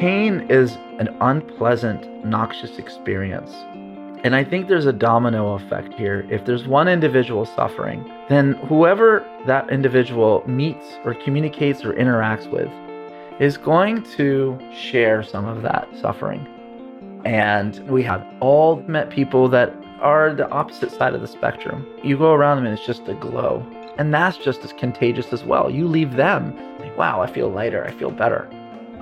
pain is an unpleasant, noxious experience. And I think there's a domino effect here. If there's one individual suffering, then whoever that individual meets or communicates or interacts with is going to share some of that suffering. And we have all met people that are the opposite side of the spectrum. You go around them and it's just a glow. And that's just as contagious as well. You leave them, like, wow, I feel lighter, I feel better.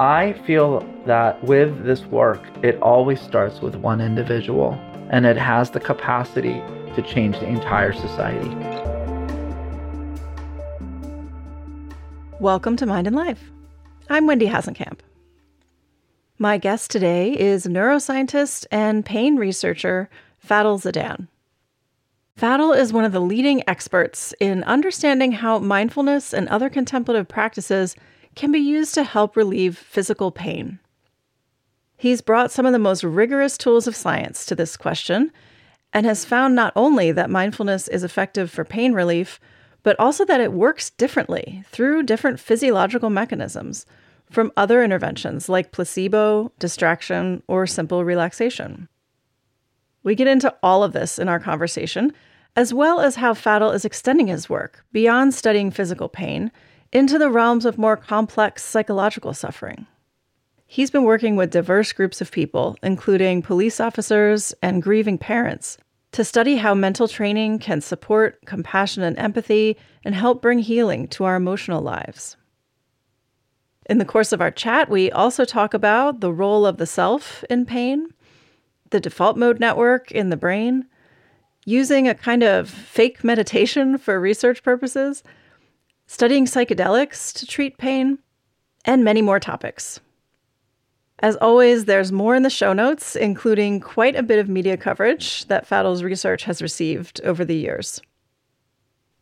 I feel that with this work, it always starts with one individual and it has the capacity to change the entire society. Welcome to Mind and Life. I'm Wendy Hasenkamp. My guest today is neuroscientist and pain researcher Fadel Zeidan. Fadel is one of the leading experts in understanding how mindfulness and other contemplative practices can be used to help relieve physical pain. He's brought some of the most rigorous tools of science to this question and has found not only that mindfulness is effective for pain relief, but also that it works differently through different physiological mechanisms from other interventions like placebo, distraction, or simple relaxation. We get into all of this in our conversation, as well as how Fadel is extending his work beyond studying physical pain into the realms of more complex psychological suffering. He's been working with diverse groups of people, including police officers and grieving parents, to study how mental training can support compassion and empathy and help bring healing to our emotional lives. In the course of our chat, we also talk about the role of the self in pain, the default mode network in the brain, using a kind of fake meditation for research purposes, studying psychedelics to treat pain, and many more topics. As always, there's more in the show notes, including quite a bit of media coverage that Fadel's research has received over the years.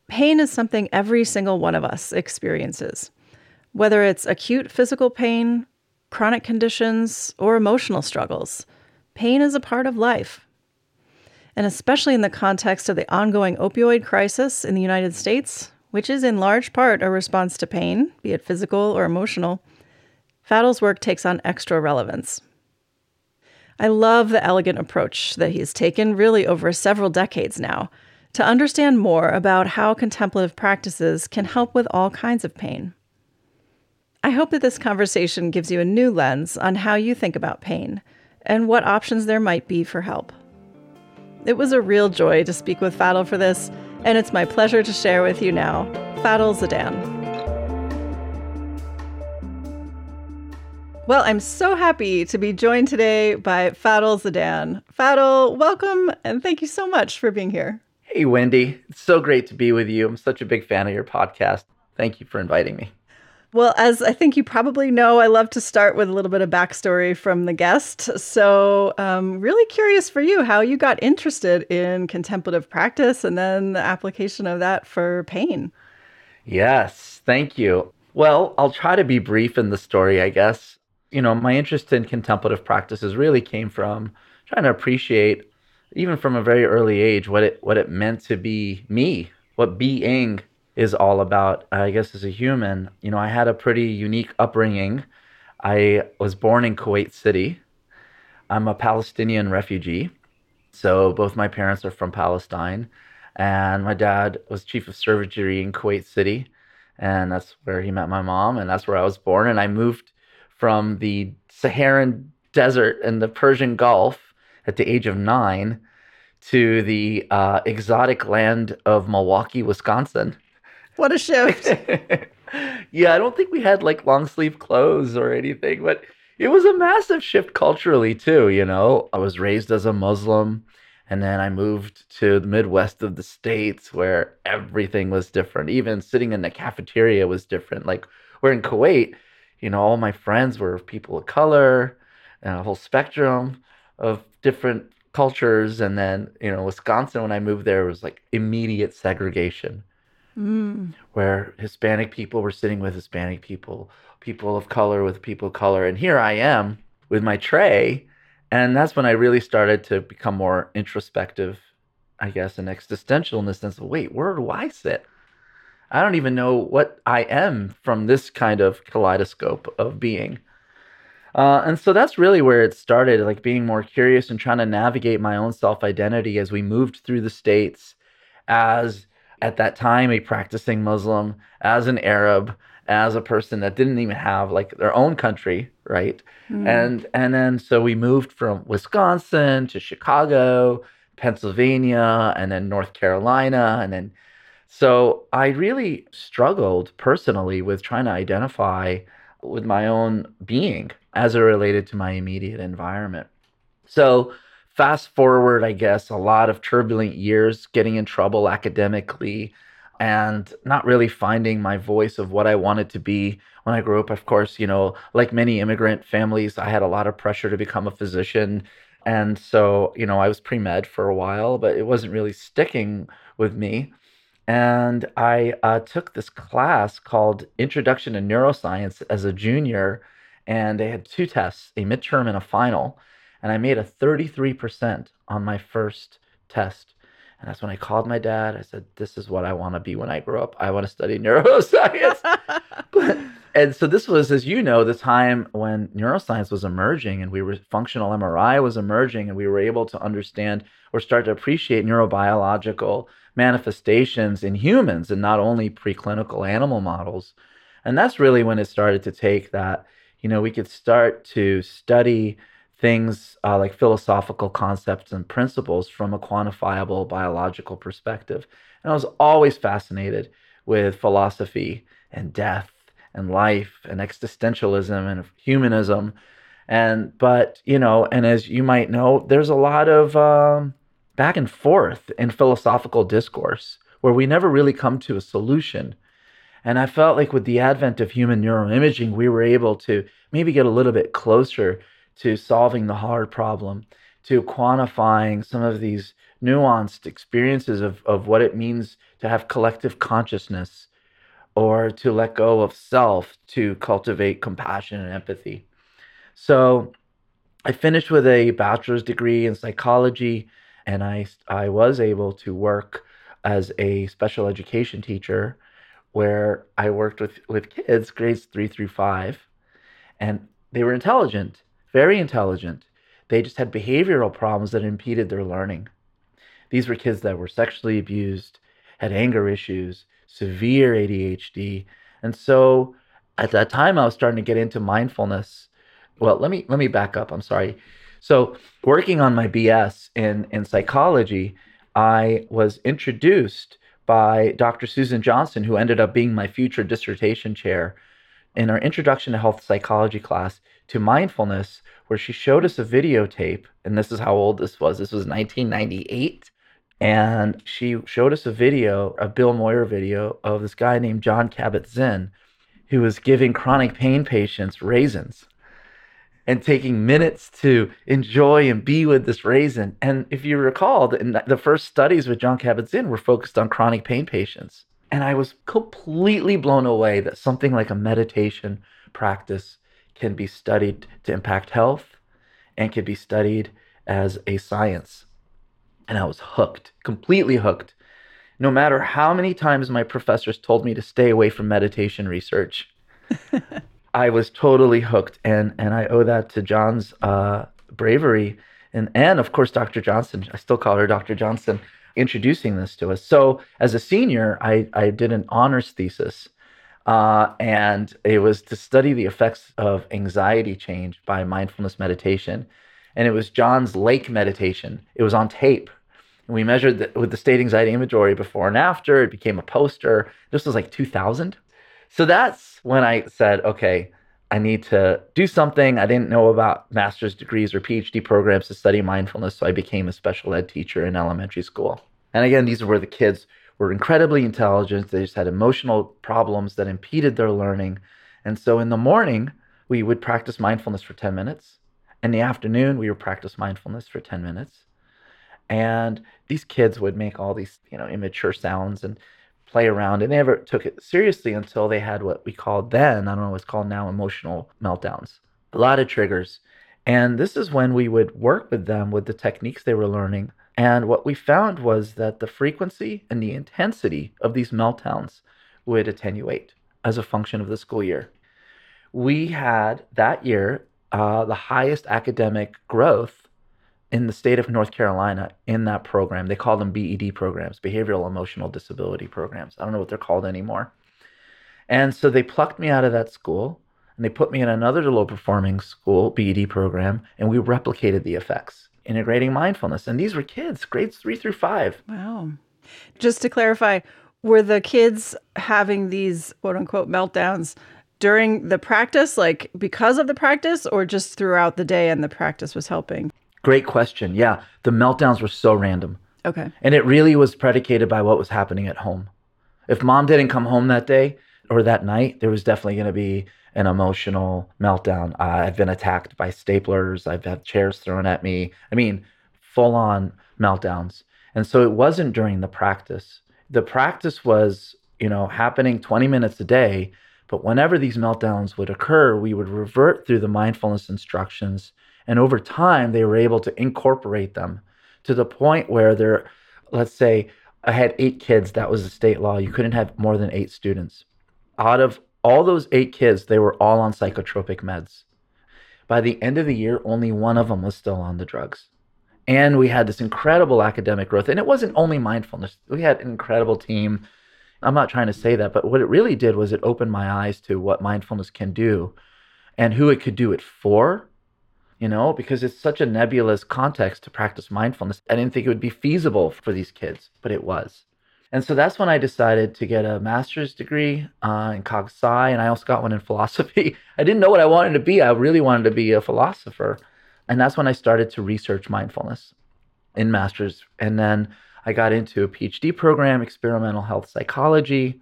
Pain is something every single one of us experiences, whether it's acute physical pain, chronic conditions, or emotional struggles. Pain is a part of life. And especially in the context of the ongoing opioid crisis in the United States, which is in large part a response to pain, be it physical or emotional Fadel's work takes on extra relevance. I love the elegant approach that he's taken, really over several decades now, to understand more about how contemplative practices can help with all kinds of pain. I hope that this conversation gives you a new lens on how you think about pain and what options there might be for help. It was a real joy to speak with Fadel for this, and it's my pleasure to share with you now Fadel Zeidan. Well, I'm so happy to be joined today by Fadel Zeidan. Fadel, welcome and thank you so much for being here. Hey, Wendy. It's so great to be with you. I'm such a big fan of your podcast. Thank you for inviting me. Well, as I think you probably know, I love to start with a little bit of backstory from the guest. So, um, really curious for you how you got interested in contemplative practice and then the application of that for pain. Yes, thank you. Well, I'll try to be brief in the story, I guess you know, my interest in contemplative practices really came from trying to appreciate, even from a very early age, what it what it meant to be me, what being is all about. I guess as a human, you know, I had a pretty unique upbringing. I was born in Kuwait City. I'm a Palestinian refugee. So both my parents are from Palestine. And my dad was chief of surgery in Kuwait City. And that's where he met my mom. And that's where I was born. And I moved from the Saharan desert and the Persian Gulf at the age of nine to the uh, exotic land of Milwaukee, Wisconsin. What a shift. yeah, I don't think we had like long sleeve clothes or anything, but it was a massive shift culturally too. You know, I was raised as a Muslim. And then I moved to the Midwest of the States where everything was different. Even sitting in the cafeteria was different. Like we're in Kuwait, you know, all my friends were people of color and a whole spectrum of different cultures. And then, you know, Wisconsin, when I moved there, was like immediate segregation. Mm. Where Hispanic people were sitting with Hispanic people, people of color with people of color. And here I am with my tray. And that's when I really started to become more introspective, I guess, and existential in the sense of wait, where do I sit? I don't even know what I am from this kind of kaleidoscope of being. Uh, and so that's really where it started, like being more curious and trying to navigate my own self identity as we moved through the states as at that time a practicing Muslim, as an Arab, as a person that didn't even have like their own country, right? Mm. And and then so we moved from Wisconsin to Chicago, Pennsylvania, and then North Carolina, and then so I really struggled personally with trying to identify with my own being as it related to my immediate environment. So fast forward, I guess, a lot of turbulent years, getting in trouble academically and not really finding my voice of what I wanted to be when I grew up. Of course, you know, like many immigrant families, I had a lot of pressure to become a physician. And so, you know, I was pre med for a while, but it wasn't really sticking with me. And I uh, took this class called Introduction to Neuroscience as a junior. And they had two tests, a midterm and a final. And I made a 33% on my first test. And that's when I called my dad. I said, This is what I want to be when I grow up. I want to study neuroscience. but, and so this was, as you know, the time when neuroscience was emerging and we were functional MRI was emerging and we were able to understand or start to appreciate neurobiological manifestations in humans and not only preclinical animal models. And that's really when it started to take that, you know, we could start to study things uh, like philosophical concepts and principles from a quantifiable biological perspective. And I was always fascinated with philosophy and death and life and existentialism and humanism. And, but, you know, and as you might know, there's a lot of um, back and forth in philosophical discourse where we never really come to a solution. And I felt like with the advent of human neuroimaging, we were able to maybe get a little bit closer to solving the hard problem, to quantifying some of these nuanced experiences of, of what it means to have collective consciousness or to let go of self to cultivate compassion and empathy. So I finished with a bachelor's degree in psychology, and I, I was able to work as a special education teacher where I worked with, with kids, grades three through five, and they were intelligent very intelligent. They just had behavioral problems that impeded their learning. These were kids that were sexually abused, had anger issues, severe ADHD. And so at that time I was starting to get into mindfulness. Well, let me let me back up. I'm sorry. So, working on my BS in in psychology, I was introduced by Dr. Susan Johnson, who ended up being my future dissertation chair in our introduction to health psychology class to mindfulness where she showed us a videotape, and this is how old this was. This was 1998. And she showed us a video, a Bill Moyer video of this guy named Jon Kabat-Zinn, who was giving chronic pain patients raisins and taking minutes to enjoy and be with this raisin. And if you recall, the, first studies with Jon Kabat-Zinn were focused on chronic pain patients. And I was completely blown away that something like a meditation practice can be studied to impact health and can be studied as a science. And I was hooked, completely hooked. No matter how many times my professors told me to stay away from meditation research, I was totally hooked. And, and I owe that to Jon's uh, bravery and, and, of course, Dr. Johnson. I still call her Dr. Johnson introducing this to us. So, as a senior, I, I did an honors thesis uh, and it was to study the effects of anxiety change by mindfulness meditation. And it was Jon's lake meditation. It was on tape. And we measured the, with the state anxiety inventory before and after. It became a poster. This was like 2000. So that's when I said, okay, I need to do something. I didn't know about master's degrees or PhD programs to study mindfulness. So I became a special ed teacher in elementary school. And again, these were the kids were incredibly intelligent. They just had emotional problems that impeded their learning. And so in the morning, we would practice mindfulness for 10 minutes. In the afternoon, we would practice mindfulness for 10 minutes. And these kids would make all these, you know, immature sounds and play around. And they never took it seriously until they had what we called then, I don't know what's called now, emotional meltdowns. A lot of triggers. And this is when we would work with them with the techniques they were learning and what we found was that the frequency and the intensity of these meltdowns would attenuate as a function of the school year. We had that year uh, the highest academic growth in the state of North Carolina in that program. They call them BED programs, behavioral emotional disability programs. I don't know what they're called anymore. And so they plucked me out of that school and they put me in another low performing school BED program, and we replicated the effects, integrating mindfulness. And these were kids, grades three through five. Wow. Just to clarify, were the kids having these quote unquote meltdowns during the practice, like because of the practice, or just throughout the day and the practice was helping? Great question. Yeah, the meltdowns were so random. Okay. And it really was predicated by what was happening at home. If mom didn't come home that day or that night, there was definitely going to be an emotional meltdown. Uh, I've been attacked by staplers. I've had chairs thrown at me. I mean, full on meltdowns. And so it wasn't during the practice. The practice was, you know, happening 20 minutes a day. But whenever these meltdowns would occur, we would revert through the mindfulness instructions. And over time, they were able to incorporate them to the point where they're, let's say, I had eight kids. That was a state law. You couldn't have more than eight students. Out of all those eight kids, they were all on psychotropic meds. By the end of the year, only one of them was still on the drugs. And we had this incredible academic growth. And it wasn't only mindfulness, we had an incredible team. I'm not trying to say that, but what it really did was it opened my eyes to what mindfulness can do and who it could do it for, you know, because it's such a nebulous context to practice mindfulness. I didn't think it would be feasible for these kids, but it was. And so that's when I decided to get a master's degree uh, in cog sci, and I also got one in philosophy. I didn't know what I wanted to be. I really wanted to be a philosopher. And that's when I started to research mindfulness in master's. And then I got into a PhD program, experimental health psychology.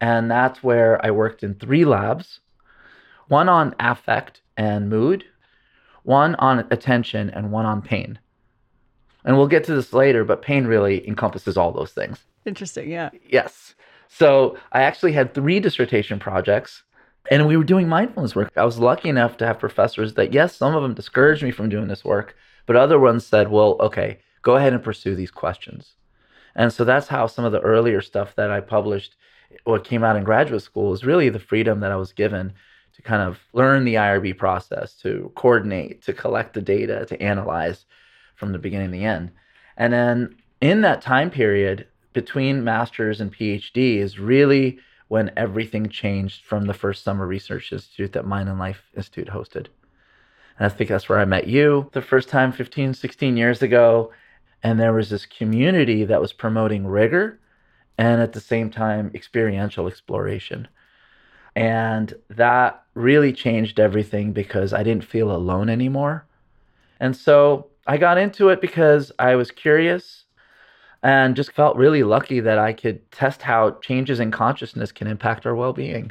And that's where I worked in three labs one on affect and mood, one on attention, and one on pain. And we'll get to this later, but pain really encompasses all those things. Interesting, yeah. Yes. So I actually had three dissertation projects and we were doing mindfulness work. I was lucky enough to have professors that, yes, some of them discouraged me from doing this work, but other ones said, well, okay, go ahead and pursue these questions. And so that's how some of the earlier stuff that I published, what came out in graduate school, was really the freedom that I was given to kind of learn the IRB process, to coordinate, to collect the data, to analyze from the beginning to the end. And then in that time period between master's and PhD is really when everything changed from the first summer research institute that Mind and Life Institute hosted. And I think that's where I met you the first time 15, 16 years ago. And there was this community that was promoting rigor and at the same time experiential exploration. And that really changed everything because I didn't feel alone anymore. And so I got into it because I was curious and just felt really lucky that I could test how changes in consciousness can impact our well being.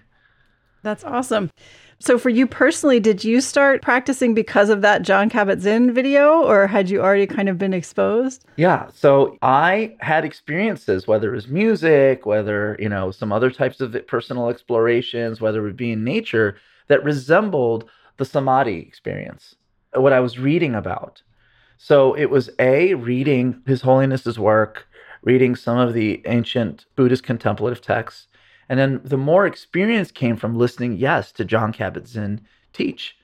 That's awesome. So, for you personally, did you start practicing because of that Jon Kabat Zinn video, or had you already kind of been exposed? Yeah. So, I had experiences, whether it was music, whether, you know, some other types of personal explorations, whether it would be in nature, that resembled the samadhi experience, what I was reading about. So it was A, reading His Holiness's work, reading some of the ancient Buddhist contemplative texts. And then the more experience came from listening, yes, to Jon Kabat Zinn teach.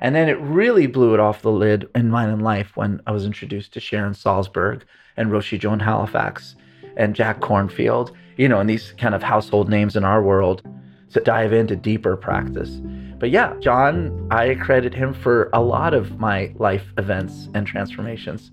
And then it really blew it off the lid in Mind and Life when I was introduced to Sharon Salzberg and Roshi Joan Halifax and Jack Kornfield, you know, and these kind of household names in our world to dive into deeper practice. But yeah, Jon, I credit him for a lot of my life events and transformations.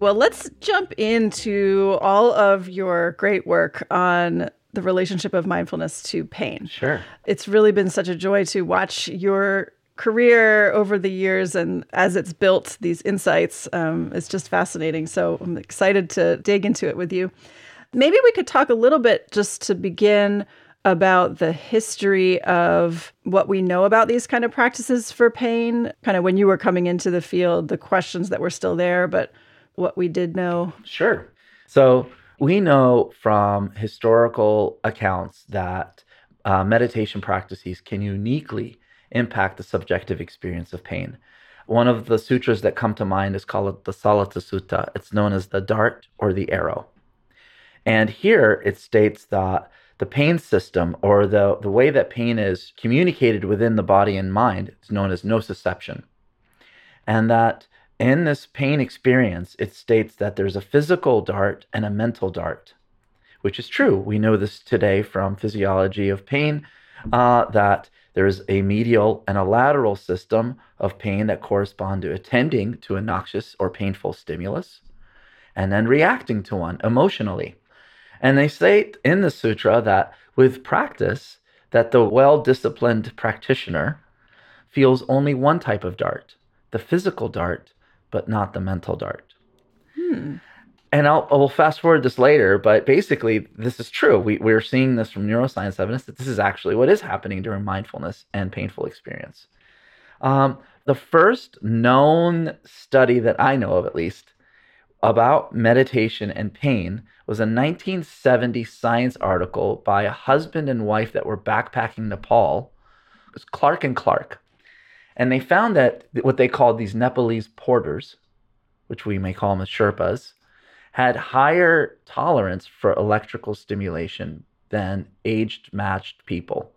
Well, let's jump into all of your great work on the relationship of mindfulness to pain. Sure. It's really been such a joy to watch your career over the years and as it's built these insights. Um, it's just fascinating. So I'm excited to dig into it with you. Maybe we could talk a little bit just to begin about the history of what we know about these kind of practices for pain, kind of when you were coming into the field, the questions that were still there, but what we did know. Sure. So we know from historical accounts that uh, meditation practices can uniquely impact the subjective experience of pain. One of the sutras that come to mind is called the Sallatha Sutta. It's known as the dart or the arrow. And here it states that the pain system or the, the way that pain is communicated within the body and mind is known as nociception. And that in this pain experience, it states that there's a physical dart and a mental dart, which is true. We know this today from physiology of pain uh, that there's a medial and a lateral system of pain that correspond to attending to a noxious or painful stimulus and then reacting to one emotionally. And they say in the sutra that with practice, that the well-disciplined practitioner feels only one type of dart, the physical dart, but not the mental dart. Hmm. And I'll, I'll fast forward this later, but basically, this is true. We, we're seeing this from neuroscience evidence that this is actually what is happening during mindfulness and painful experience. Um, the first known study that I know of, at least, about meditation and pain was a 1970 science article by a husband and wife that were backpacking Nepal. It was Clark and Clark. And they found that what they called these Nepalese porters, which we may call them as Sherpas, had higher tolerance for electrical stimulation than aged matched people.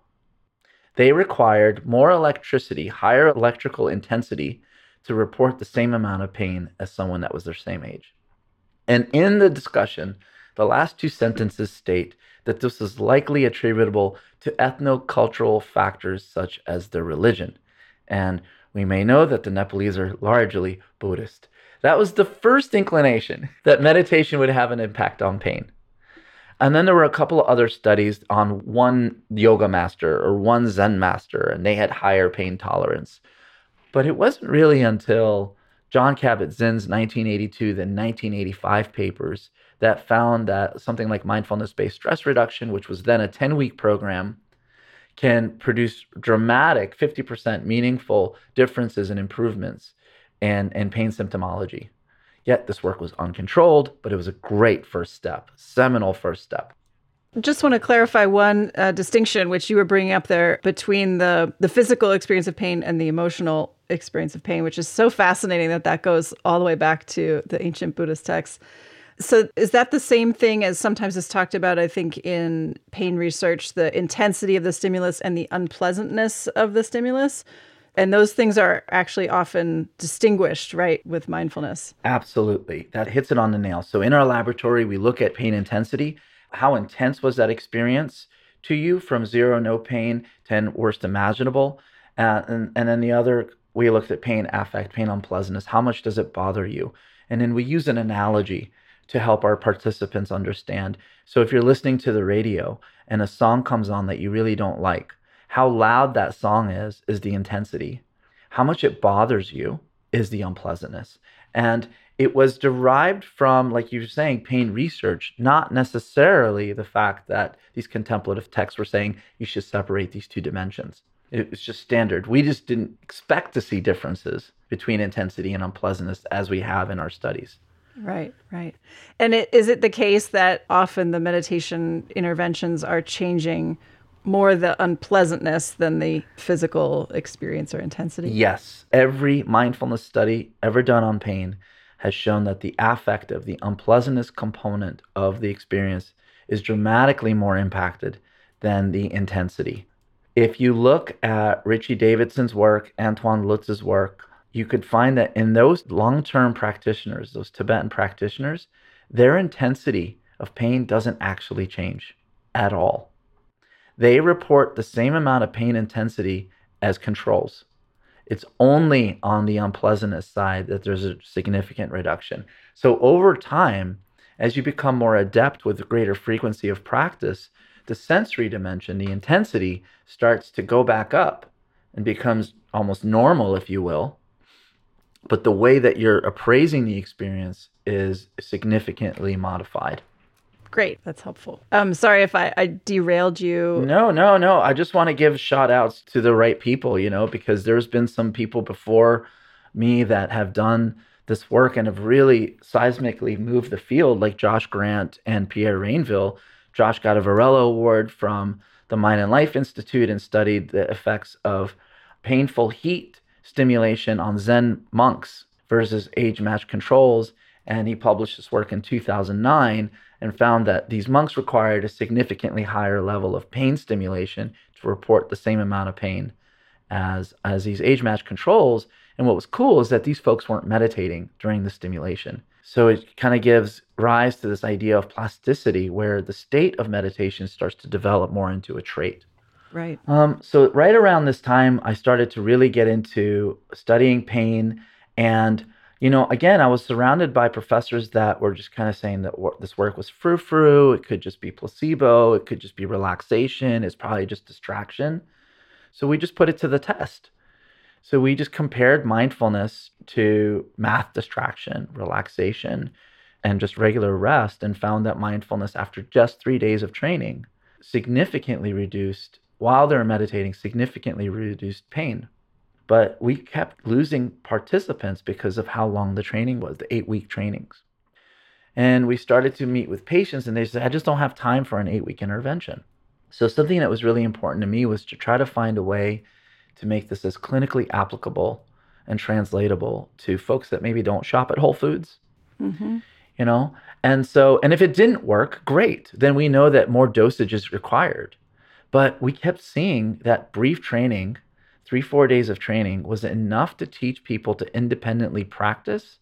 They required more electricity, higher electrical intensity to report the same amount of pain as someone that was their same age. And in the discussion, the last two sentences state that this is likely attributable to ethnocultural factors such as their religion. And we may know that the Nepalese are largely Buddhist. That was the first inclination that meditation would have an impact on pain. And then there were a couple of other studies on one yoga master or one Zen master, and they had higher pain tolerance. But it wasn't really until Jon Kabat-Zinn's 1982 then 1985 papers that found that something like mindfulness based stress reduction, which was then a 10 week program, can produce dramatic 50% meaningful differences and improvements and, in pain symptomology. Yet this work was uncontrolled, but it was a great first step, seminal first step. Just want to clarify one uh, distinction which you were bringing up there between the the physical experience of pain and the emotional experience of pain, which is so fascinating that that goes all the way back to the ancient Buddhist texts. So, is that the same thing as sometimes is talked about? I think in pain research, the intensity of the stimulus and the unpleasantness of the stimulus. And those things are actually often distinguished, right, with mindfulness. Absolutely. That hits it on the nail. So, in our laboratory, we look at pain intensity how intense was that experience to you from zero, no pain, 10, worst imaginable? Uh, and, and then the other, we looked at pain affect, pain unpleasantness. How much does it bother you? And then we use an analogy to help our participants understand. So if you're listening to the radio and a song comes on that you really don't like, how loud that song is, is the intensity. How much it bothers you is the unpleasantness. And it was derived from, like you were saying, pain research, not necessarily the fact that these contemplative texts were saying you should separate these two dimensions. It was just standard. We just didn't expect to see differences between intensity and unpleasantness as we have in our studies. Right, right. And it, is it the case that often the meditation interventions are changing more the unpleasantness than the physical experience or intensity? Yes. Every mindfulness study ever done on pain has shown that the affective, the unpleasantness component of the experience is dramatically more impacted than the intensity. If you look at Richie Davidson's work, Antoine Lutz's work, you could find that in those long term practitioners, those Tibetan practitioners, their intensity of pain doesn't actually change at all. They report the same amount of pain intensity as controls. It's only on the unpleasantness side that there's a significant reduction. So over time, as you become more adept with greater frequency of practice, the sensory dimension, the intensity starts to go back up and becomes almost normal, if you will. But the way that you're appraising the experience is significantly modified. Great. That's helpful. Um, sorry if I, I derailed you. No, no, no. I just want to give shout outs to the right people, you know, because there's been some people before me that have done this work and have really seismically moved the field, like Josh Grant and Pierre Rainville, Josh got a Varela Award from the Mind and Life Institute and studied the effects of painful heat stimulation on Zen monks versus age matched controls. And he published this work in 2009 and found that these monks required a significantly higher level of pain stimulation to report the same amount of pain as, as these age matched controls. And what was cool is that these folks weren't meditating during the stimulation. So it kind of gives rise to this idea of plasticity where the state of meditation starts to develop more into a trait. Right. Um, so right around this time, I started to really get into studying pain. And, you know, again, I was surrounded by professors that were just kind of saying that wor- this work was frou frou. It could just be placebo. It could just be relaxation. It's probably just distraction. So we just put it to the test. So we just compared mindfulness to math distraction, relaxation, and just regular rest, and found that mindfulness, after just three days of training, significantly reduced, while they were meditating, significantly reduced pain. But we kept losing participants because of how long the training was, the eight week trainings. And we started to meet with patients, and they said, I just don't have time for an eight week intervention. So, something that was really important to me was to try to find a way to make this as clinically applicable and translatable to folks that maybe don't shop at Whole Foods. Mm-hmm. You know? And so, and if it didn't work, great. Then we know that more dosage is required. But we kept seeing that brief training, three, four days of training, was enough to teach people to independently practice,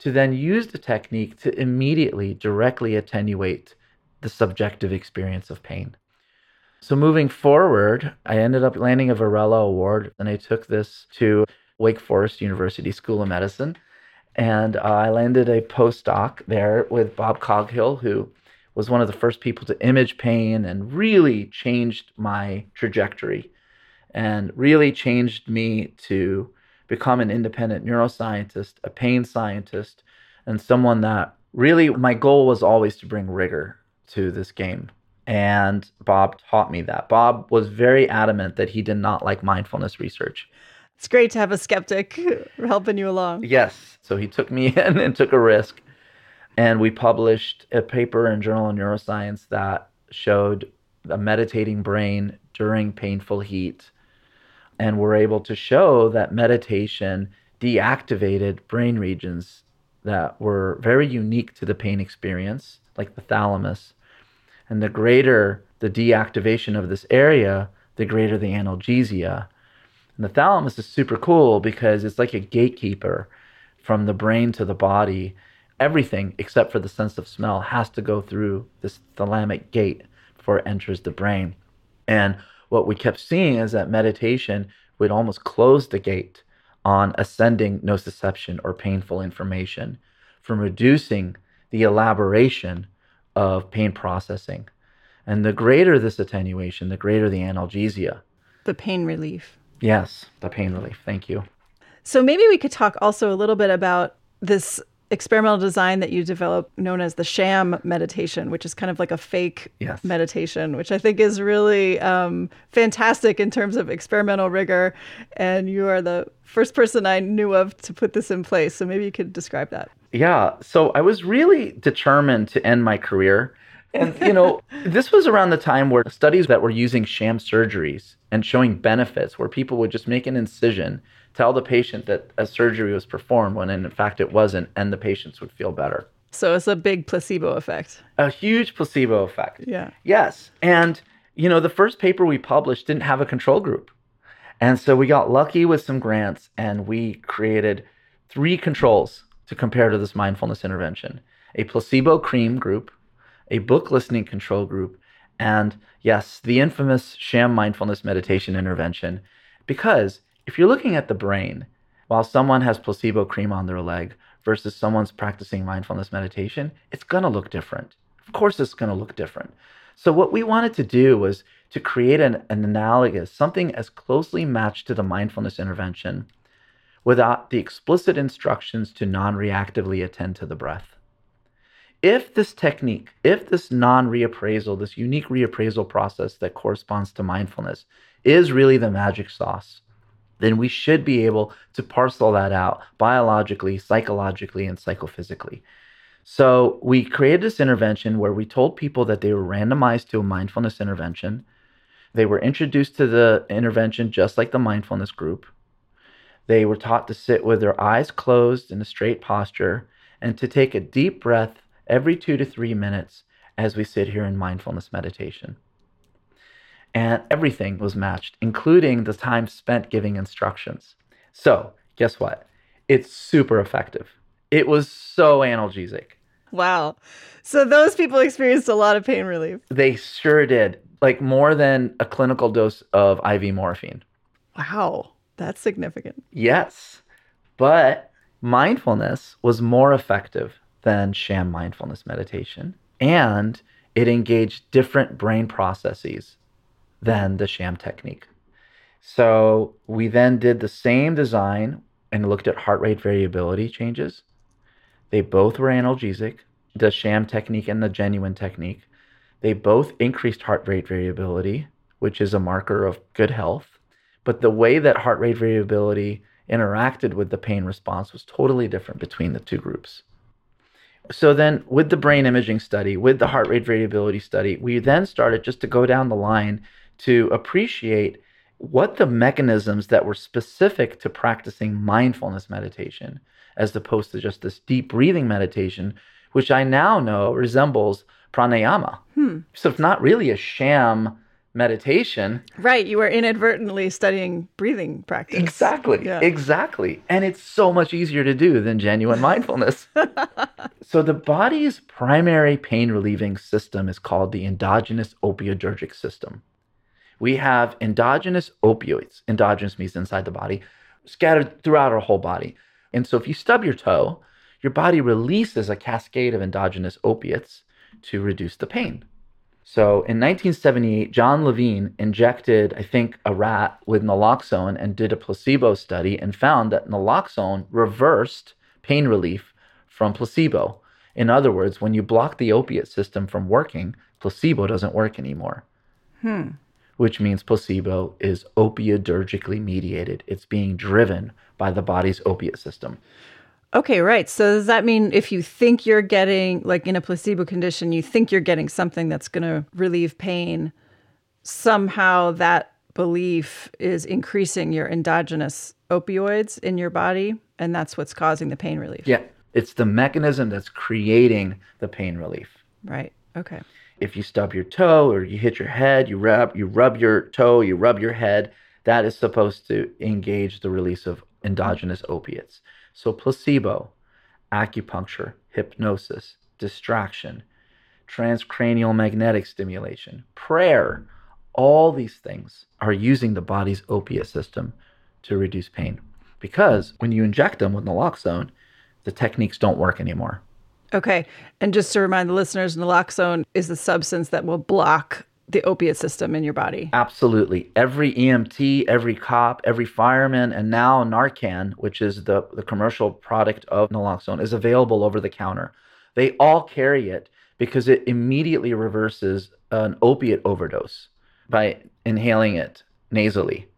to then use the technique to immediately directly attenuate the subjective experience of pain. So moving forward, I ended up landing a Varela Award, and I took this to Wake Forest University School of Medicine, and uh, I landed a postdoc there with Bob Coghill, who was one of the first people to image pain and really changed my trajectory, and really changed me to become an independent neuroscientist, a pain scientist, and someone that really my goal was always to bring rigor to this game and Bob taught me that. Bob was very adamant that he did not like mindfulness research. It's great to have a skeptic helping you along. Yes. So he took me in and took a risk. And we published a paper in Journal of Neuroscience that showed a meditating brain during painful heat. And we're able to show that meditation deactivated brain regions that were very unique to the pain experience, like the thalamus and the greater the deactivation of this area, the greater the analgesia. And the thalamus is super cool because it's like a gatekeeper from the brain to the body. Everything except for the sense of smell has to go through this thalamic gate before it enters the brain. And what we kept seeing is that meditation would almost close the gate on ascending nociception or painful information from reducing the elaboration of pain processing. And the greater this attenuation, the greater the analgesia. The pain relief. Yes, the pain relief. Thank you. So maybe we could talk also a little bit about this experimental design that you develop known as the sham meditation, which is kind of like a fake yes. meditation, which I think is really um, fantastic in terms of experimental rigor. And you are the first person I knew of to put this in place. So maybe you could describe that. Yeah. So I was really determined to end my career. And, you know, this was around the time where studies that were using sham surgeries and showing benefits, where people would just make an incision tell the patient that a surgery was performed when in fact it wasn't, and the patients would feel better. So it's a big placebo effect. A huge placebo effect. Yeah. Yes. And, you know, the first paper we published didn't have a control group. And so we got lucky with some grants and we created three controls to compare to this mindfulness intervention a placebo cream group, a book listening control group, and yes, the infamous sham mindfulness meditation intervention. Because if you're looking at the brain, while someone has placebo cream on their leg versus someone's practicing mindfulness meditation, it's going to look different. Of course, it's going to look different. So, what we wanted to do was to create an, an analogous, something as closely matched to the mindfulness intervention without the explicit instructions to non reactively attend to the breath. If this technique, if this non reappraisal, this unique reappraisal process that corresponds to mindfulness is really the magic sauce, then we should be able to parcel that out biologically, psychologically, and psychophysically. So we created this intervention where we told people that they were randomized to a mindfulness intervention. They were introduced to the intervention just like the mindfulness group. They were taught to sit with their eyes closed in a straight posture and to take a deep breath every two to three minutes as we sit here in mindfulness meditation. And everything was matched, including the time spent giving instructions. So, guess what? It's super effective. It was so analgesic. Wow. So, those people experienced a lot of pain relief. They sure did, like more than a clinical dose of IV morphine. Wow. That's significant. Yes. But mindfulness was more effective than sham mindfulness meditation. And it engaged different brain processes than the sham technique. So we then did the same design and looked at heart rate variability changes. They both were analgesic, the sham technique and the genuine technique. They both increased heart rate variability, which is a marker of good health. But the way that heart rate variability interacted with the pain response was totally different between the two groups. So then, with the brain imaging study, with the heart rate variability study, we then started just to go down the line to appreciate what the mechanisms that were specific to practicing mindfulness meditation, as opposed to just this deep breathing meditation, which I now know resembles pranayama. Hmm. So it's not really a sham meditation. Right. You were inadvertently studying breathing practice. Exactly. Yeah. Exactly. And it's so much easier to do than genuine mindfulness. so, the body's primary pain relieving system is called the endogenous opioidergic system. We have endogenous opioids, endogenous means inside the body, scattered throughout our whole body. And so, if you stub your toe, your body releases a cascade of endogenous opiates to reduce the pain. So in 1978, Jon Levine injected, I think, a rat with naloxone and did a placebo study and found that naloxone reversed pain relief from placebo. In other words, when you block the opiate system from working, placebo doesn't work anymore. Hmm. Which means placebo is opioidergically mediated. It's being driven by the body's opiate system. Okay, right. So does that mean if you think you're getting, like in a placebo condition, you think you're getting something that's going to relieve pain, somehow that belief is increasing your endogenous opioids in your body, and that's what's causing the pain relief? Yeah. It's the mechanism that's creating the pain relief. Right. Okay. If you stub your toe or you hit your head, you rub you rub your toe, you rub your head, that is supposed to engage the release of endogenous opiates. So, placebo, acupuncture, hypnosis, distraction, transcranial magnetic stimulation, prayer, all these things are using the body's opiate system to reduce pain. Because when you inject them with naloxone, the techniques don't work anymore. Okay. And just to remind the listeners, naloxone is the substance that will block the opiate system in your body. Absolutely. Every EMT, every cop, every fireman, and now Narcan, which is the, the commercial product of naloxone, is available over the counter. They all carry it because it immediately reverses an opiate overdose by inhaling it nasally.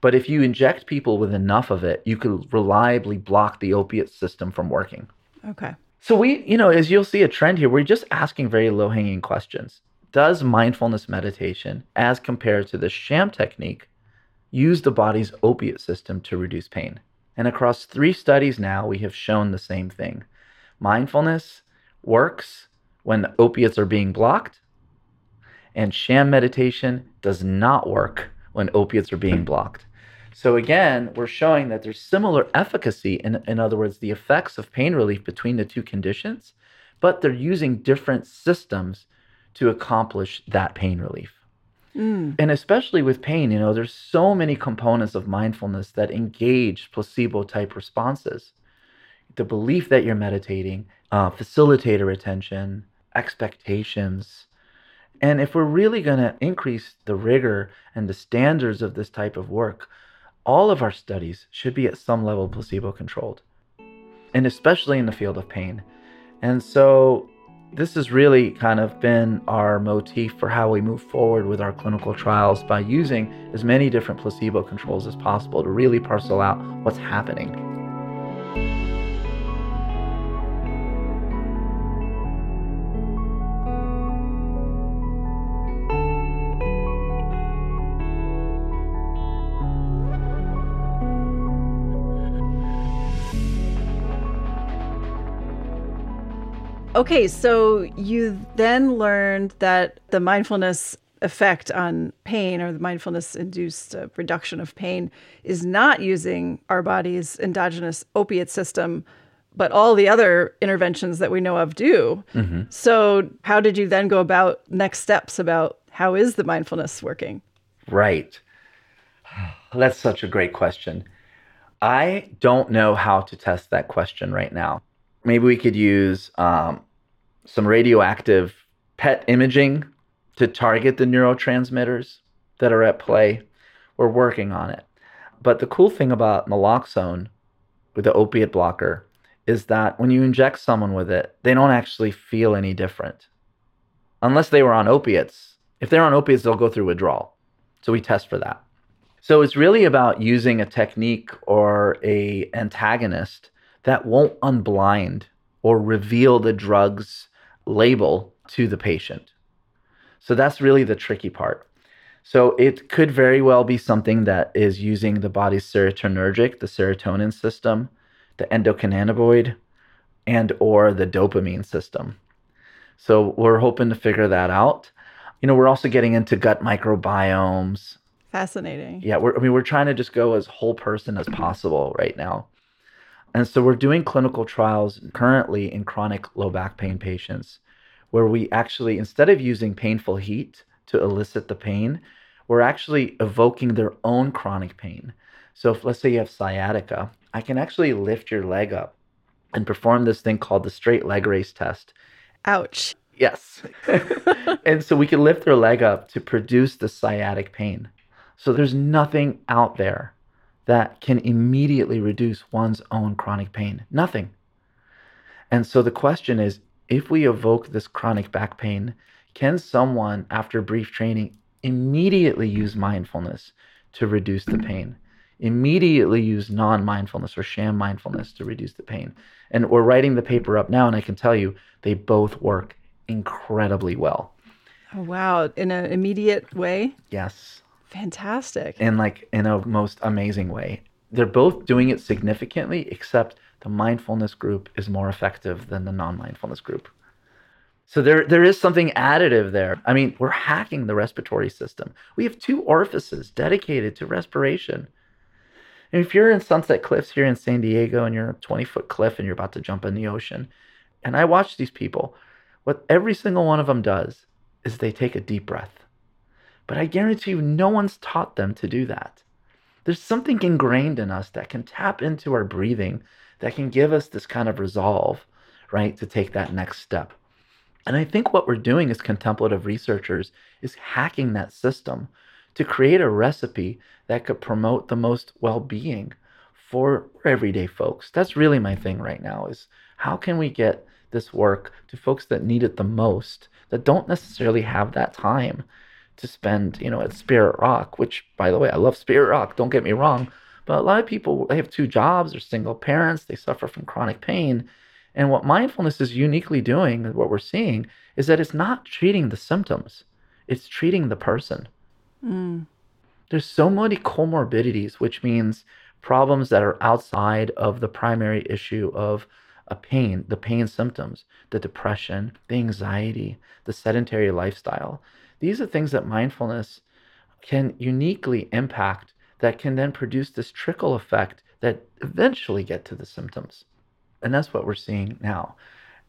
But if you inject people with enough of it, you could reliably block the opiate system from working. Okay. So we, you know, as you'll see a trend here, we're just asking very low-hanging questions does mindfulness meditation, as compared to the sham technique, use the body's opiate system to reduce pain? And across three studies now, we have shown the same thing. Mindfulness works when opiates are being blocked, and sham meditation does not work when opiates are being blocked. So again, we're showing that there's similar efficacy, in, in other words, the effects of pain relief between the two conditions, but they're using different systems to accomplish that pain relief. Mm. And especially with pain, you know, there's so many components of mindfulness that engage placebo type responses. The belief that you're meditating, uh, facilitator attention, expectations. And if we're really going to increase the rigor and the standards of this type of work, all of our studies should be at some level placebo controlled, and especially in the field of pain. And so this has really kind of been our motif for how we move forward with our clinical trials by using as many different placebo controls as possible to really parcel out what's happening. Okay, so you then learned that the mindfulness effect on pain or the mindfulness induced uh, reduction of pain is not using our body's endogenous opiate system, but all the other interventions that we know of do. Mm-hmm. So, how did you then go about next steps about how is the mindfulness working? Right. That's such a great question. I don't know how to test that question right now. Maybe we could use um, some radioactive PET imaging to target the neurotransmitters that are at play. We're working on it. But the cool thing about naloxone with the opiate blocker is that when you inject someone with it, they don't actually feel any different. Unless they were on opiates. If they're on opiates, they'll go through withdrawal. So we test for that. So it's really about using a technique or a antagonist that won't unblind or reveal the drug's label to the patient. So that's really the tricky part. So it could very well be something that is using the body's serotonergic, the serotonin system, the endocannabinoid, and or the dopamine system. So we're hoping to figure that out. You know, we're also getting into gut microbiomes. Fascinating. Yeah, we're, I mean, we're trying to just go as whole person as possible right now. And so we're doing clinical trials currently in chronic low back pain patients where we actually, instead of using painful heat to elicit the pain, we're actually evoking their own chronic pain. So, if let's say you have sciatica, I can actually lift your leg up and perform this thing called the straight leg raise test. Ouch. Yes. and so we can lift their leg up to produce the sciatic pain. So there's nothing out there that can immediately reduce one's own chronic pain. Nothing. And so the question is if we evoke this chronic back pain, can someone, after brief training, immediately use mindfulness to reduce the pain? Immediately use non mindfulness or sham mindfulness to reduce the pain. And we're writing the paper up now, and I can tell you they both work incredibly well. Oh, wow. In an immediate way? Yes. Fantastic. And like in a most amazing way. They're both doing it significantly, except the mindfulness group is more effective than the non-mindfulness group. So there, there is something additive there. I mean, we're hacking the respiratory system. We have two orifices dedicated to respiration. And if you're in Sunset Cliffs here in San Diego and you're a 20 foot cliff and you're about to jump in the ocean, and I watch these people, what every single one of them does is they take a deep breath. But I guarantee you, no one's taught them to do that. There's something ingrained in us that can tap into our breathing that can give us this kind of resolve, right, to take that next step. And I think what we're doing as contemplative researchers is hacking that system to create a recipe that could promote the most well-being for everyday folks. That's really my thing right now is how can we get this work to folks that need it the most that don't necessarily have that time to spend, you know, at Spirit Rock, which by the way, I love Spirit Rock, don't get me wrong, but a lot of people, they have two jobs, they're single parents, they suffer from chronic pain. And what mindfulness is uniquely doing, what we're seeing, is that it's not treating the symptoms, it's treating the person. Mm. There's so many comorbidities, which means problems that are outside of the primary issue of a pain, the pain symptoms, the depression, the anxiety, the sedentary lifestyle. These are things that mindfulness can uniquely impact that can then produce this trickle effect that eventually get to the symptoms. And that's what we're seeing now.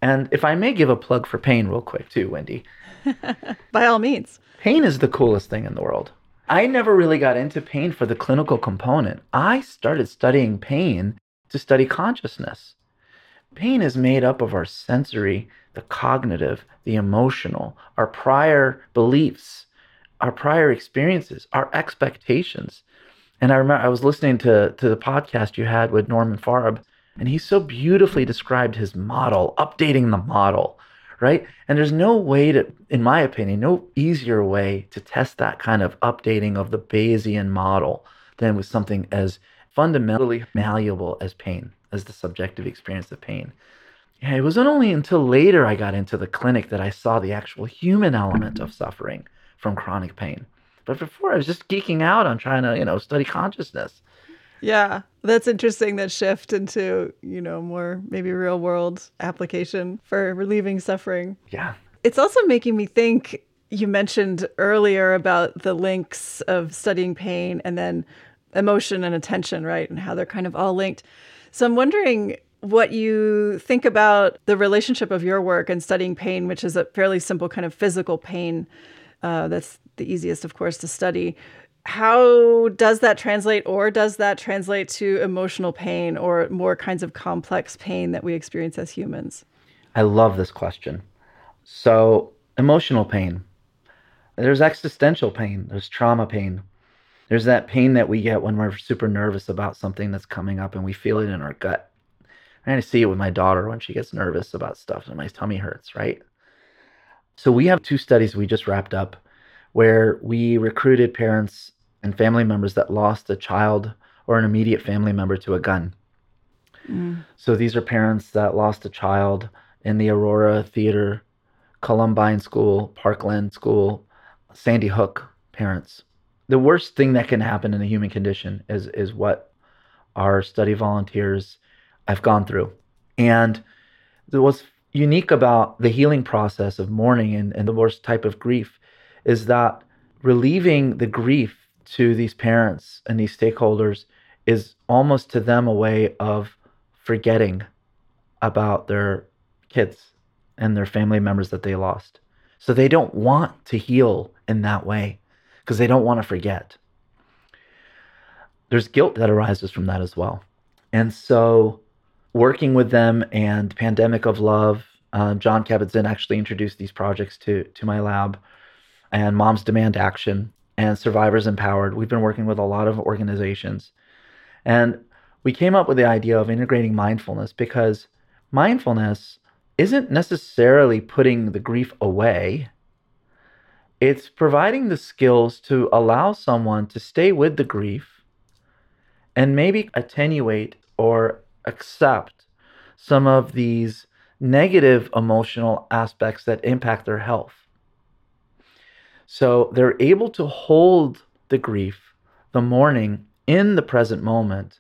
And if I may give a plug for pain real quick too, Wendy. By all means. Pain is the coolest thing in the world. I never really got into pain for the clinical component. I started studying pain to study consciousness. Pain is made up of our sensory, the cognitive, the emotional, our prior beliefs, our prior experiences, our expectations. And I remember I was listening to, to the podcast you had with Norman Farb, and he so beautifully described his model, updating the model, right? And there's no way to, in my opinion, no easier way to test that kind of updating of the Bayesian model than with something as fundamentally malleable as pain, as the subjective experience of pain. Yeah, it wasn't only until later I got into the clinic that I saw the actual human element of suffering from chronic pain. But before, I was just geeking out on trying to, you know, study consciousness. Yeah, That's interesting that shift into, you know, more maybe real world application for relieving suffering. Yeah. It's also making me think you mentioned earlier about the links of studying pain and then emotion and attention, right? And how they're kind of all linked. So I'm wondering what you think about the relationship of your work and studying pain, which is a fairly simple kind of physical pain. Uh, that's the easiest, of course, to study. How does that translate, or does that translate to emotional pain or more kinds of complex pain that we experience as humans? I love this question. So, emotional pain. There's existential pain, there's trauma pain. There's that pain that we get when we're super nervous about something that's coming up and we feel it in our gut. And I see it with my daughter when she gets nervous about stuff and my tummy hurts, right? So we have two studies we just wrapped up where we recruited parents and family members that lost a child or an immediate family member to a gun. Mm. So these are parents that lost a child in the Aurora Theater, Columbine School, Parkland School, Sandy Hook parents. The worst thing that can happen in the human condition is is what our study volunteers have gone through. And what's unique about the healing process of mourning and, and the worst type of grief is that relieving the grief to these parents and these stakeholders is almost to them a way of forgetting about their kids and their family members that they lost. So they don't want to heal in that way because they don't want to forget. There's guilt that arises from that as well. And so working with them and Pandemic of Love, uh, Jon Kabat-Zinn actually introduced these projects to, to my lab, and Moms Demand Action and Survivors Empowered. We've been working with a lot of organizations. And we came up with the idea of integrating mindfulness because mindfulness isn't necessarily putting the grief away. It's providing the skills to allow someone to stay with the grief and maybe attenuate or accept some of these negative emotional aspects that impact their health. So they're able to hold the grief, the mourning in the present moment,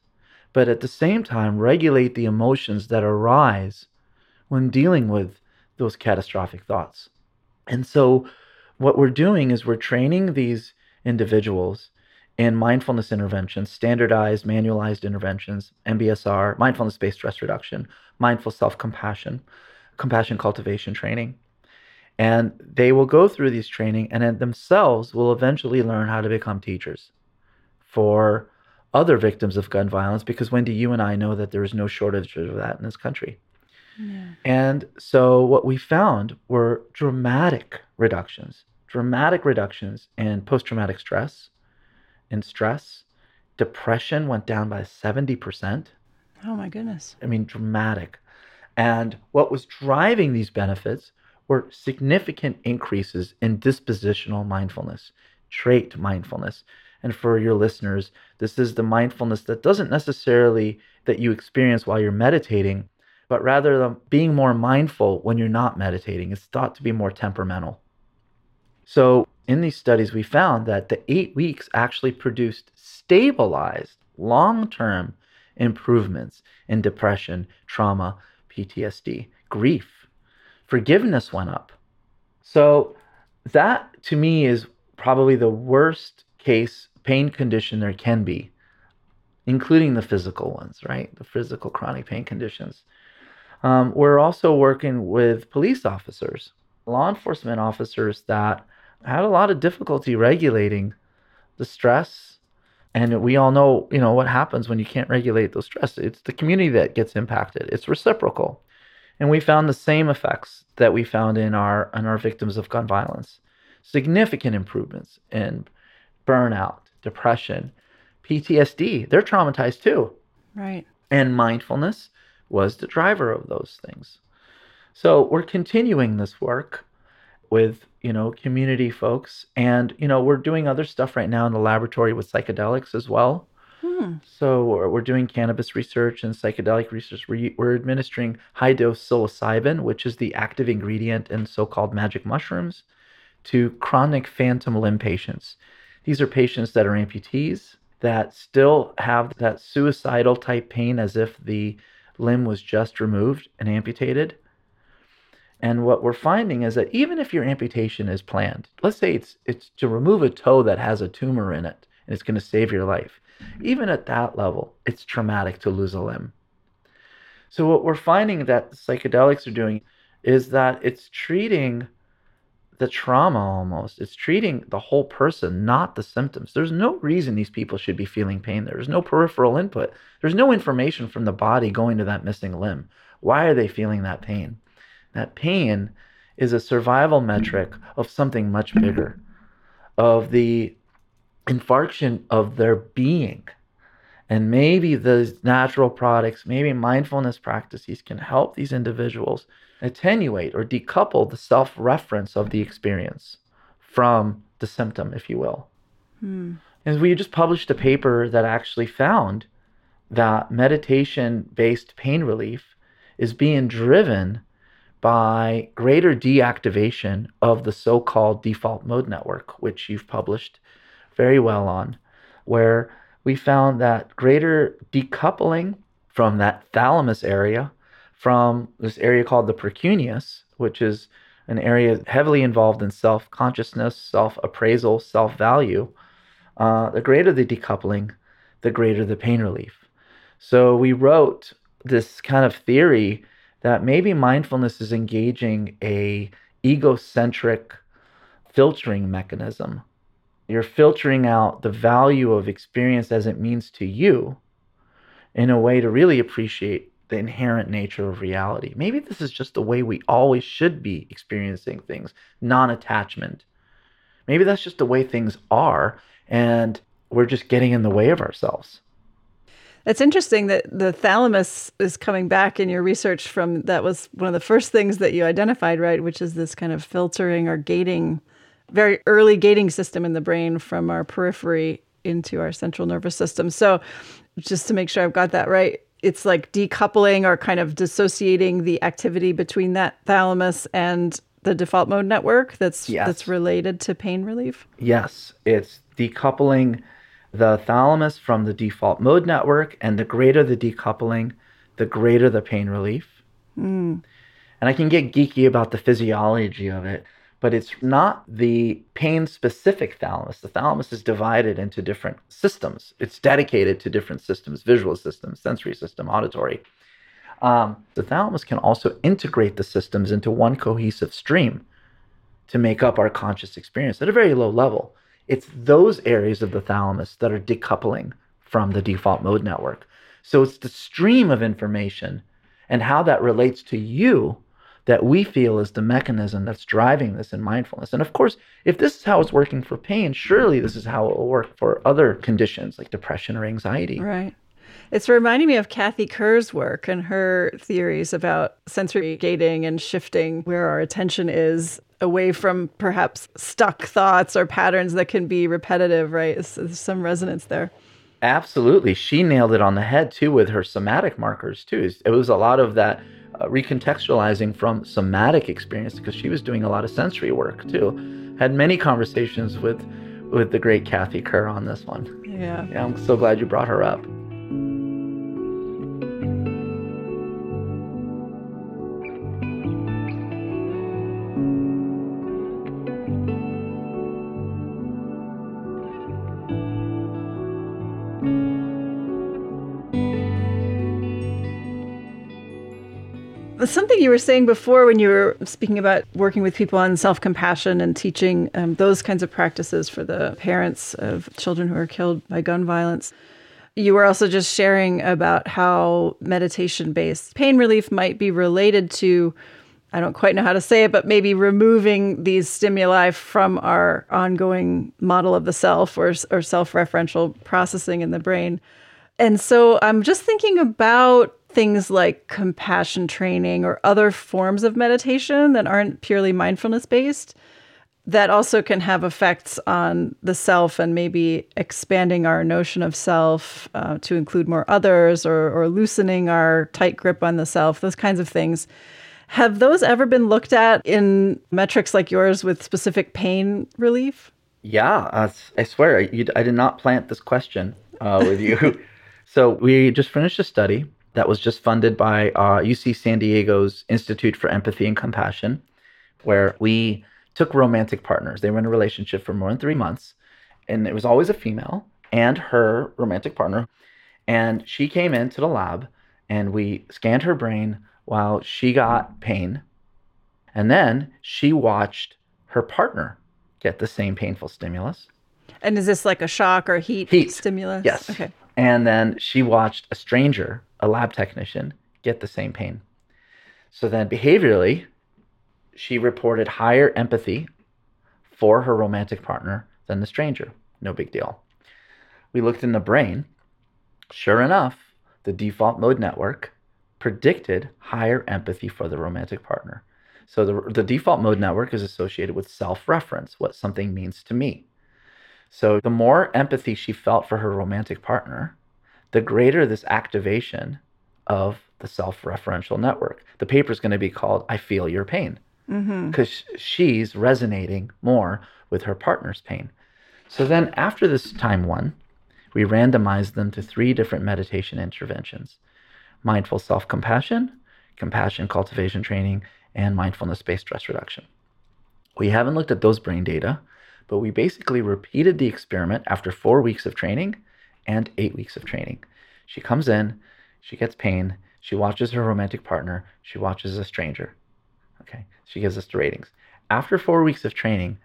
but at the same time regulate the emotions that arise when dealing with those catastrophic thoughts. And so what we're doing is we're training these individuals in mindfulness interventions, standardized, manualized interventions, MBSR, mindfulness based stress reduction, mindful self compassion, compassion cultivation training. And they will go through these training and then themselves will eventually learn how to become teachers for other victims of gun violence because Wendy, you and I know that there is no shortage of that in this country. Yeah. And so what we found were dramatic reductions, dramatic reductions in post traumatic stress, in stress. Depression went down by 70%. Oh my goodness. I mean, dramatic. And what was driving these benefits were significant increases in dispositional mindfulness, trait mindfulness. And for your listeners, this is the mindfulness that doesn't necessarily that you experience while you're meditating, but rather the being more mindful when you're not meditating. It's thought to be more temperamental. So in these studies, we found that the eight weeks actually produced stabilized long term improvements in depression, trauma, PTSD, grief. Forgiveness went up. So, that to me is probably the worst case pain condition there can be, including the physical ones, right? The physical chronic pain conditions. Um, we're also working with police officers, law enforcement officers that had a lot of difficulty regulating the stress. And we all know, you know, what happens when you can't regulate those stress. It's the community that gets impacted. It's reciprocal. And we found the same effects that we found in our in our victims of gun violence. Significant improvements in burnout, depression, PTSD. They're traumatized too. Right. And mindfulness was the driver of those things. So we're continuing this work with you know community folks and you know we're doing other stuff right now in the laboratory with psychedelics as well hmm. so we're, we're, doing cannabis research and psychedelic research we're, we're administering high dose psilocybin which is the active ingredient in so-called magic mushrooms to chronic phantom limb patients these are patients that are amputees that still have that suicidal type pain as if the limb was just removed and amputated. And what we're finding is that even if your amputation is planned, let's say it's it's to remove a toe that has a tumor in it and it's going to save your life. Even at that level, it's traumatic to lose a limb. So what we're finding that psychedelics are doing is that it's treating the trauma almost. It's treating the whole person, not the symptoms. There's no reason these people should be feeling pain. There's no peripheral input. There's no information from the body going to that missing limb. Why are they feeling that pain? That pain is a survival metric of something much bigger, of the infarction of their being. And maybe the natural products, maybe mindfulness practices can help these individuals attenuate or decouple the self reference of the experience from the symptom, if you will. Hmm. And we just published a paper that actually found that meditation based pain relief is being driven by greater deactivation of the so called default mode network, which you've published very well on, where we found that greater decoupling from that thalamus area from this area called the precuneus, which is an area heavily involved in self consciousness, self appraisal, self value. Uh, the greater the decoupling, the greater the pain relief. So we wrote this kind of theory that maybe mindfulness is engaging a egocentric filtering mechanism you're filtering out the value of experience as it means to you in a way to really appreciate the inherent nature of reality. Maybe this is just the way we always should be experiencing things, non attachment. Maybe that's just the way things are, and we're just getting in the way of ourselves. It's interesting that the thalamus is coming back in your research from that was one of the first things that you identified, right? Which is this kind of filtering or gating very early gating system in the brain from our periphery into our central nervous system. So, just to make sure I've got that right, it's like decoupling or kind of dissociating the activity between that thalamus and the default mode network that's yes. that's related to pain relief. Yes, it's decoupling the thalamus from the default mode network and the greater the decoupling, the greater the pain relief. Mm. And I can get geeky about the physiology of it but it's not the pain specific thalamus. The thalamus is divided into different systems. It's dedicated to different systems visual system, sensory system, auditory. Um, the thalamus can also integrate the systems into one cohesive stream to make up our conscious experience at a very low level. It's those areas of the thalamus that are decoupling from the default mode network. So it's the stream of information and how that relates to you that we feel is the mechanism that's driving this in mindfulness. And of course, if this is how it's working for pain, surely this is how it will work for other conditions like depression or anxiety. Right. It's reminding me of Cathy Kerr's work and her theories about sensory gating and shifting where our attention is away from perhaps stuck thoughts or patterns that can be repetitive, right? There's some resonance there. Absolutely. She nailed it on the head too with her somatic markers too. It was a lot of that uh, recontextualizing from somatic experience because she was doing a lot of sensory work too. Had many conversations with with the great Cathy Kerr on this one. Yeah. Yeah, I'm so glad you brought her up. Something you were saying before when you were speaking about working with people on self compassion and teaching um, those kinds of practices for the parents of children who are killed by gun violence. You were also just sharing about how meditation based pain relief might be related to, I don't quite know how to say it, but maybe removing these stimuli from our ongoing model of the self or, or self referential processing in the brain. And so I'm just thinking about things like compassion training or other forms of meditation that aren't purely mindfulness based that also can have effects on the self and maybe expanding our notion of self uh, to include more others or, or loosening our tight grip on the self, those kinds of things. Have those ever been looked at in metrics like yours with specific pain relief? Yeah, uh, I swear, you, I did not plant this question. uh, with you. so we just finished a study that was just funded by uh, UC San Diego's Institute for Empathy and Compassion, where we took romantic partners. They were in a relationship for more than three months, and it was always a female and her romantic partner. And she came into the lab, and we scanned her brain while she got pain. And then she watched her partner get the same painful stimulus. And is this like a shock or heat, Heat. stimulus? Yes. Okay. And then she watched a stranger, a lab technician, get the same pain. So then behaviorally, she reported higher empathy for her romantic partner than the stranger. No big deal. We looked in the brain. Sure enough, the default mode network predicted higher empathy for the romantic partner. So the, the default mode network is associated with self reference, what something means to me. So the more empathy she felt for her romantic partner, the greater this activation of the self referential network. The paper is going to be called I Feel Your Pain mm-hmm. because she's resonating more with her partner's pain. So then, after this time one, we randomized them to three different meditation interventions mindful self compassion, compassion cultivation training, and mindfulness based stress reduction. We haven't looked at those brain data, but we basically repeated the experiment after four weeks of training and eight weeks of training. She comes in, she gets pain, she watches her romantic partner, she watches a stranger. Okay, she gives us the ratings. After four weeks of training,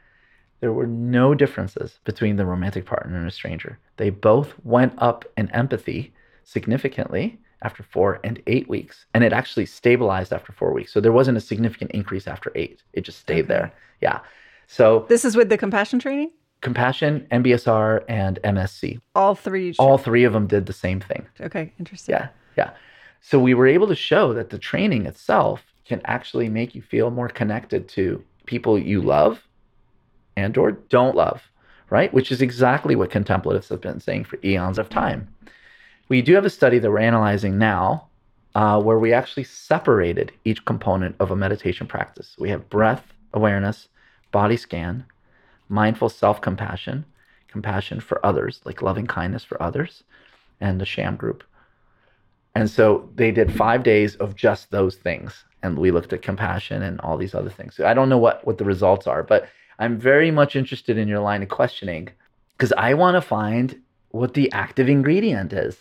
there were no differences between the romantic partner and a stranger. They both went up in empathy significantly after four and eight weeks, and it actually stabilized after four weeks. So there wasn't a significant increase after eight. It just stayed Okay. there. Yeah. So This is with the compassion training? Compassion, MBSR, and MSC. All three. All three of them did the same thing. Okay, interesting. Yeah, yeah. So we were able to show that the training itself can actually make you feel more connected to people you love and or don't love, right? Which is exactly what contemplatives have been saying for eons of time. We do have a study that we're analyzing now uh, where we actually separated each component of a meditation practice. We have breath awareness, body scan, mindful self compassion, compassion for others, like loving kindness for others, and the sham group. And so they did five days of just those things. And we looked at compassion and all these other things. So I don't know what, what the results are, but I'm very much interested in your line of questioning because I want to find what the active ingredient is,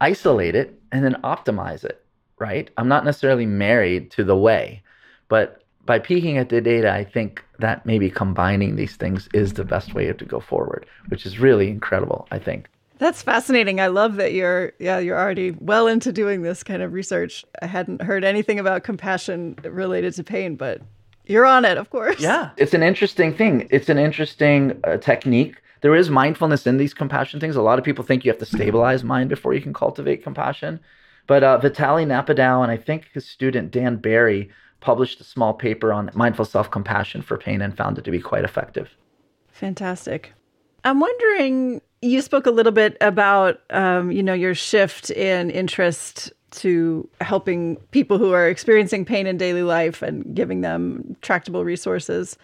isolate it, and then optimize it, right? I'm not necessarily married to the way, but by peeking at the data, I think that maybe combining these things is the best way to go forward, which is really incredible, I think. That's fascinating. I love that you're yeah, you're already well into doing this kind of research. I hadn't heard anything about compassion related to pain, but you're on it, of course. Yeah, it's an interesting thing. It's an interesting uh, technique. There is mindfulness in these compassion things. A lot of people think you have to stabilize mind before you can cultivate compassion. But uh, Vitaly Napadow and I think his student Dan Barry published a small paper on mindful self compassion for pain and found it to be quite effective. Fantastic. I'm wondering, you spoke a little bit about, um, you know, your shift in interest to helping people who are experiencing pain in daily life and giving them tractable resources.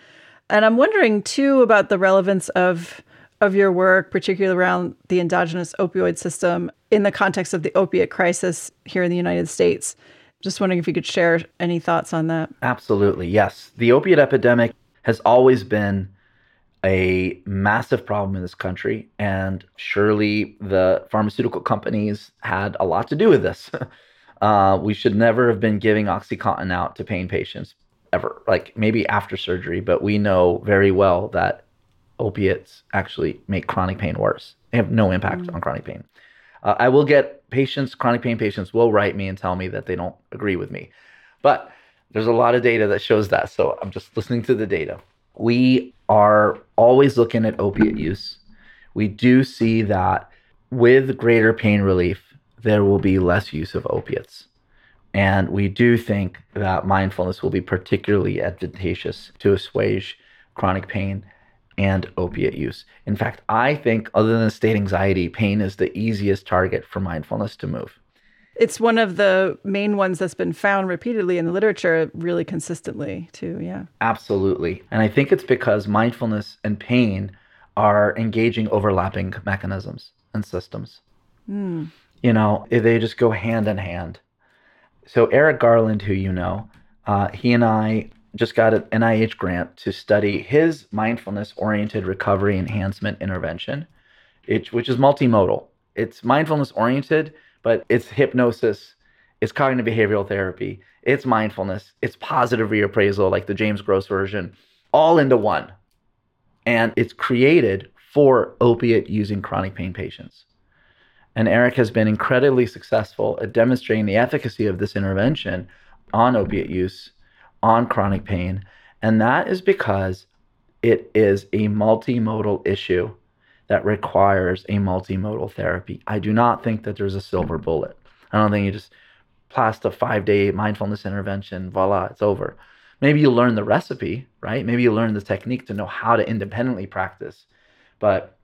And I'm wondering too about the relevance of of your work, particularly around the endogenous opioid system in the context of the opiate crisis here in the United States. Just wondering if you could share any thoughts on that. Absolutely, yes. The opiate epidemic has always been a massive problem in this country, and surely the pharmaceutical companies had a lot to do with this. uh, we should never have been giving OxyContin out to pain patients ever, like maybe after surgery, but we know very well that opiates actually make chronic pain worse. They have no impact on chronic pain. Uh, I will get patients, chronic pain patients, will write me and tell me that they don't agree with me. But there's a lot of data that shows that. So I'm just listening to the data. We are always looking at opiate use. We do see that with greater pain relief, there will be less use of opiates. And we do think that mindfulness will be particularly advantageous to assuage chronic pain and opiate use. In fact, I think, other than state anxiety, pain is the easiest target for mindfulness to move. It's one of the main ones that's been found repeatedly in the literature, really consistently, too. Yeah. Absolutely. And I think it's because mindfulness and pain are engaging overlapping mechanisms and systems. Mm. You know, they just go hand in hand. So, Eric Garland, who you know, uh, he and I just got an NIH grant to study his mindfulness oriented recovery enhancement intervention, it, which is multimodal. It's mindfulness oriented, but it's hypnosis, it's cognitive behavioral therapy, it's mindfulness, it's positive reappraisal, like the James Gross version, all into one. And it's created for opiate using chronic pain patients. And Eric has been incredibly successful at demonstrating the efficacy of this intervention on opiate use, on chronic pain. And that is because it is a multimodal issue that requires a multimodal therapy. I do not think that there's a silver bullet. I don't think you just plast a five day mindfulness intervention, voila, it's over. Maybe you learn the recipe, right? Maybe you learn the technique to know how to independently practice. But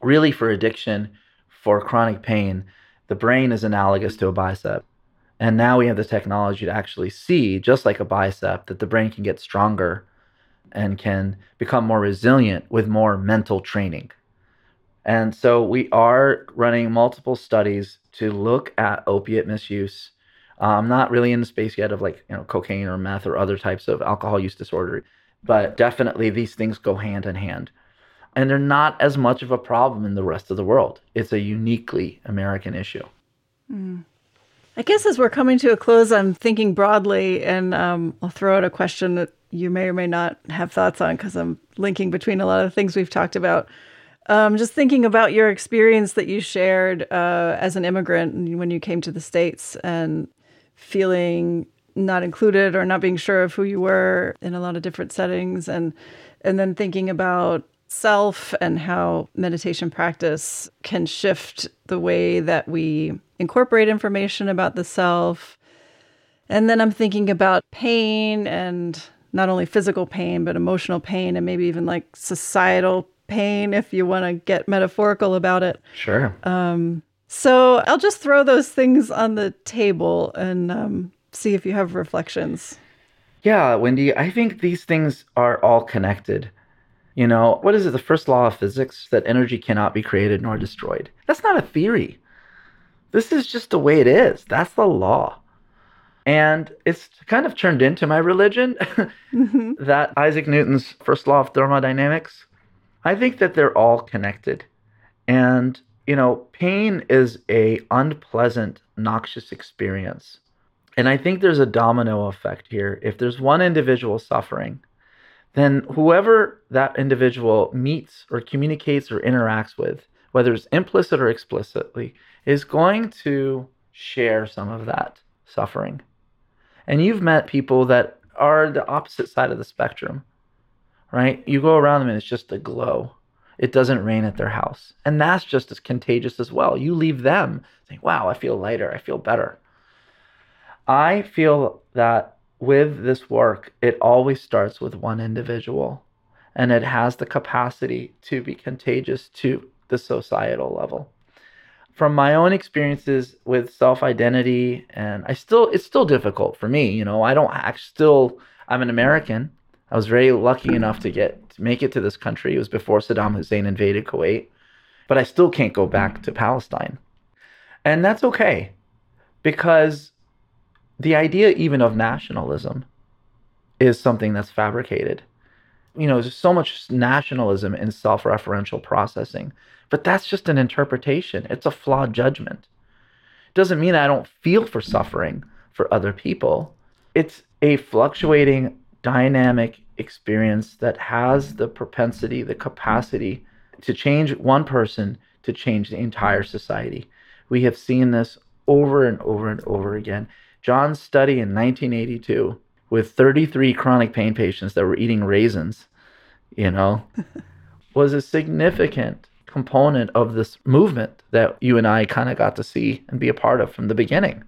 really, for addiction, for chronic pain, the brain is analogous to a bicep. And now we have the technology to actually see, just like a bicep, that the brain can get stronger and can become more resilient with more mental training. And so we are running multiple studies to look at opiate misuse. Uh, I'm not really in the space yet of like, you know, cocaine or meth or other types of alcohol use disorder, but definitely these things go hand in hand. And they're not as much of a problem in the rest of the world. It's a uniquely American issue. Mm. I guess as we're coming to a close, I'm thinking broadly, and um, I'll throw out a question that you may or may not have thoughts on because I'm linking between a lot of things we've talked about. Um, just thinking about your experience that you shared uh, as an immigrant when you came to the States and feeling not included or not being sure of who you were in a lot of different settings and and then thinking about self and how meditation practice can shift the way that we incorporate information about the self. And then I'm thinking about pain and not only physical pain, but emotional pain and maybe even like societal pain if you want to get metaphorical about it. Sure. Um, so I'll just throw those things on the table and um, see if you have reflections. Yeah, Wendy, I think these things are all connected. You know, what is it? The first law of physics that energy cannot be created nor destroyed. That's not a theory. This is just the way it is. That's the law. And it's kind of turned into my religion mm-hmm. that Isaac Newton's first law of thermodynamics I think that they're all connected. And, you know, pain is a unpleasant, noxious experience. And I think there's a domino effect here. If there's one individual suffering, then whoever that individual meets or communicates or interacts with, whether it's implicit or explicitly, is going to share some of that suffering. And you've met people that are the opposite side of the spectrum right? You go around them and it's just a glow. It doesn't rain at their house. And that's just as contagious as well. You leave them saying, wow, I feel lighter. I feel better. I feel that with this work, it always starts with one individual and it has the capacity to be contagious to the societal level. From my own experiences with self identity, and I still, it's still difficult for me. You know, I don't act still, I'm an American I was very lucky enough to get to make it to this country. It was before Saddam Hussein invaded Kuwait, but I still can't go back to Palestine. And that's okay because the idea even of nationalism is something that's fabricated. You know, there's so much nationalism in self-referential processing, but that's just an interpretation. It's a flawed judgment. It doesn't mean I don't feel for suffering for other people. It's a fluctuating dynamic experience that has the propensity, the capacity to change one person to change the entire society. We have seen this over and over and over again. Jon's study in 1982 with 33 chronic pain patients that were eating raisins, you know, was a significant component of this movement that you and I kind of got to see and be a part of from the beginning.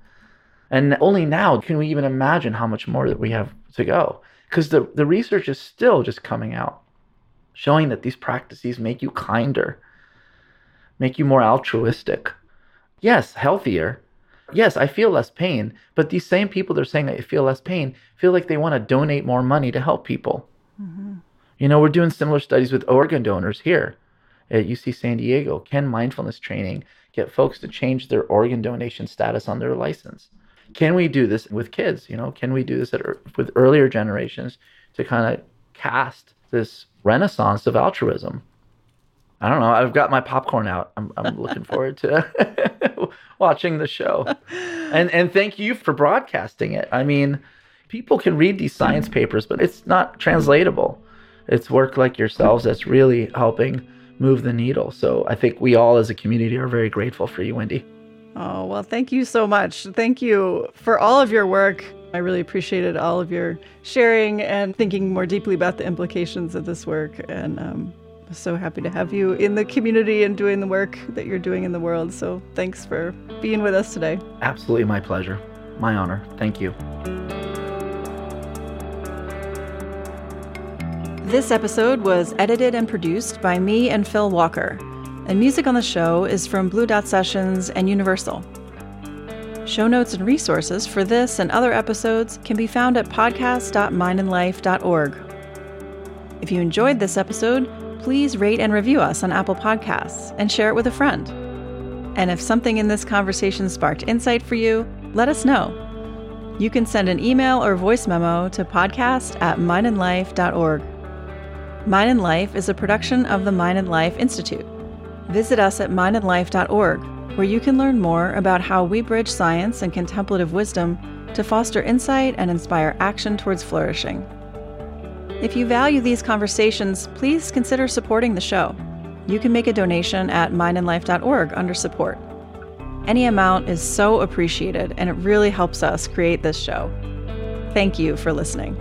And only now can we even imagine how much more that we have to go because the, the research is still just coming out showing that these practices make you kinder make you more altruistic yes healthier yes i feel less pain but these same people that are saying that they feel less pain feel like they want to donate more money to help people mm-hmm. you know we're doing similar studies with organ donors here at UC San Diego? Can mindfulness training get folks to change their organ donation status on their license? Can we do this with kids? You know, can we do this at, with earlier generations to kind of cast this renaissance of altruism? I don't know. I've got my popcorn out. I'm, I'm looking forward to watching the show. And and thank you for broadcasting it. I mean, people can read these science papers, but it's not translatable. It's work like yourselves that's really helping move the needle. So I think we all as a community are very grateful for you, Wendy. Oh, well, thank you so much. Thank you for all of your work. I really appreciated all of your sharing and thinking more deeply about the implications of this work. And um, so happy to have you in the community and doing the work that you're doing in the world. So thanks for being with us today. Absolutely my pleasure. My honor. Thank you. This episode was edited and produced by me and Phil Walker, and music on the show is from Blue Dot Sessions and Universal. Show notes and resources for this and other episodes can be found at podcast.mindandlife.org. If you enjoyed this episode, please rate and review us on Apple Podcasts and share it with a friend. And if something in this conversation sparked insight for you, let us know. You can send an email or voice memo to podcast at mindandlife.org. Mind and Life is a production of the Mind and Life Institute. Visit us at mindandlife.org, where you can learn more about how we bridge science and contemplative wisdom to foster insight and inspire action towards flourishing. If you value these conversations, please consider supporting the show. You can make a donation at mindandlife.org under support. Any amount is so appreciated and it really helps us create this show. Thank you for listening.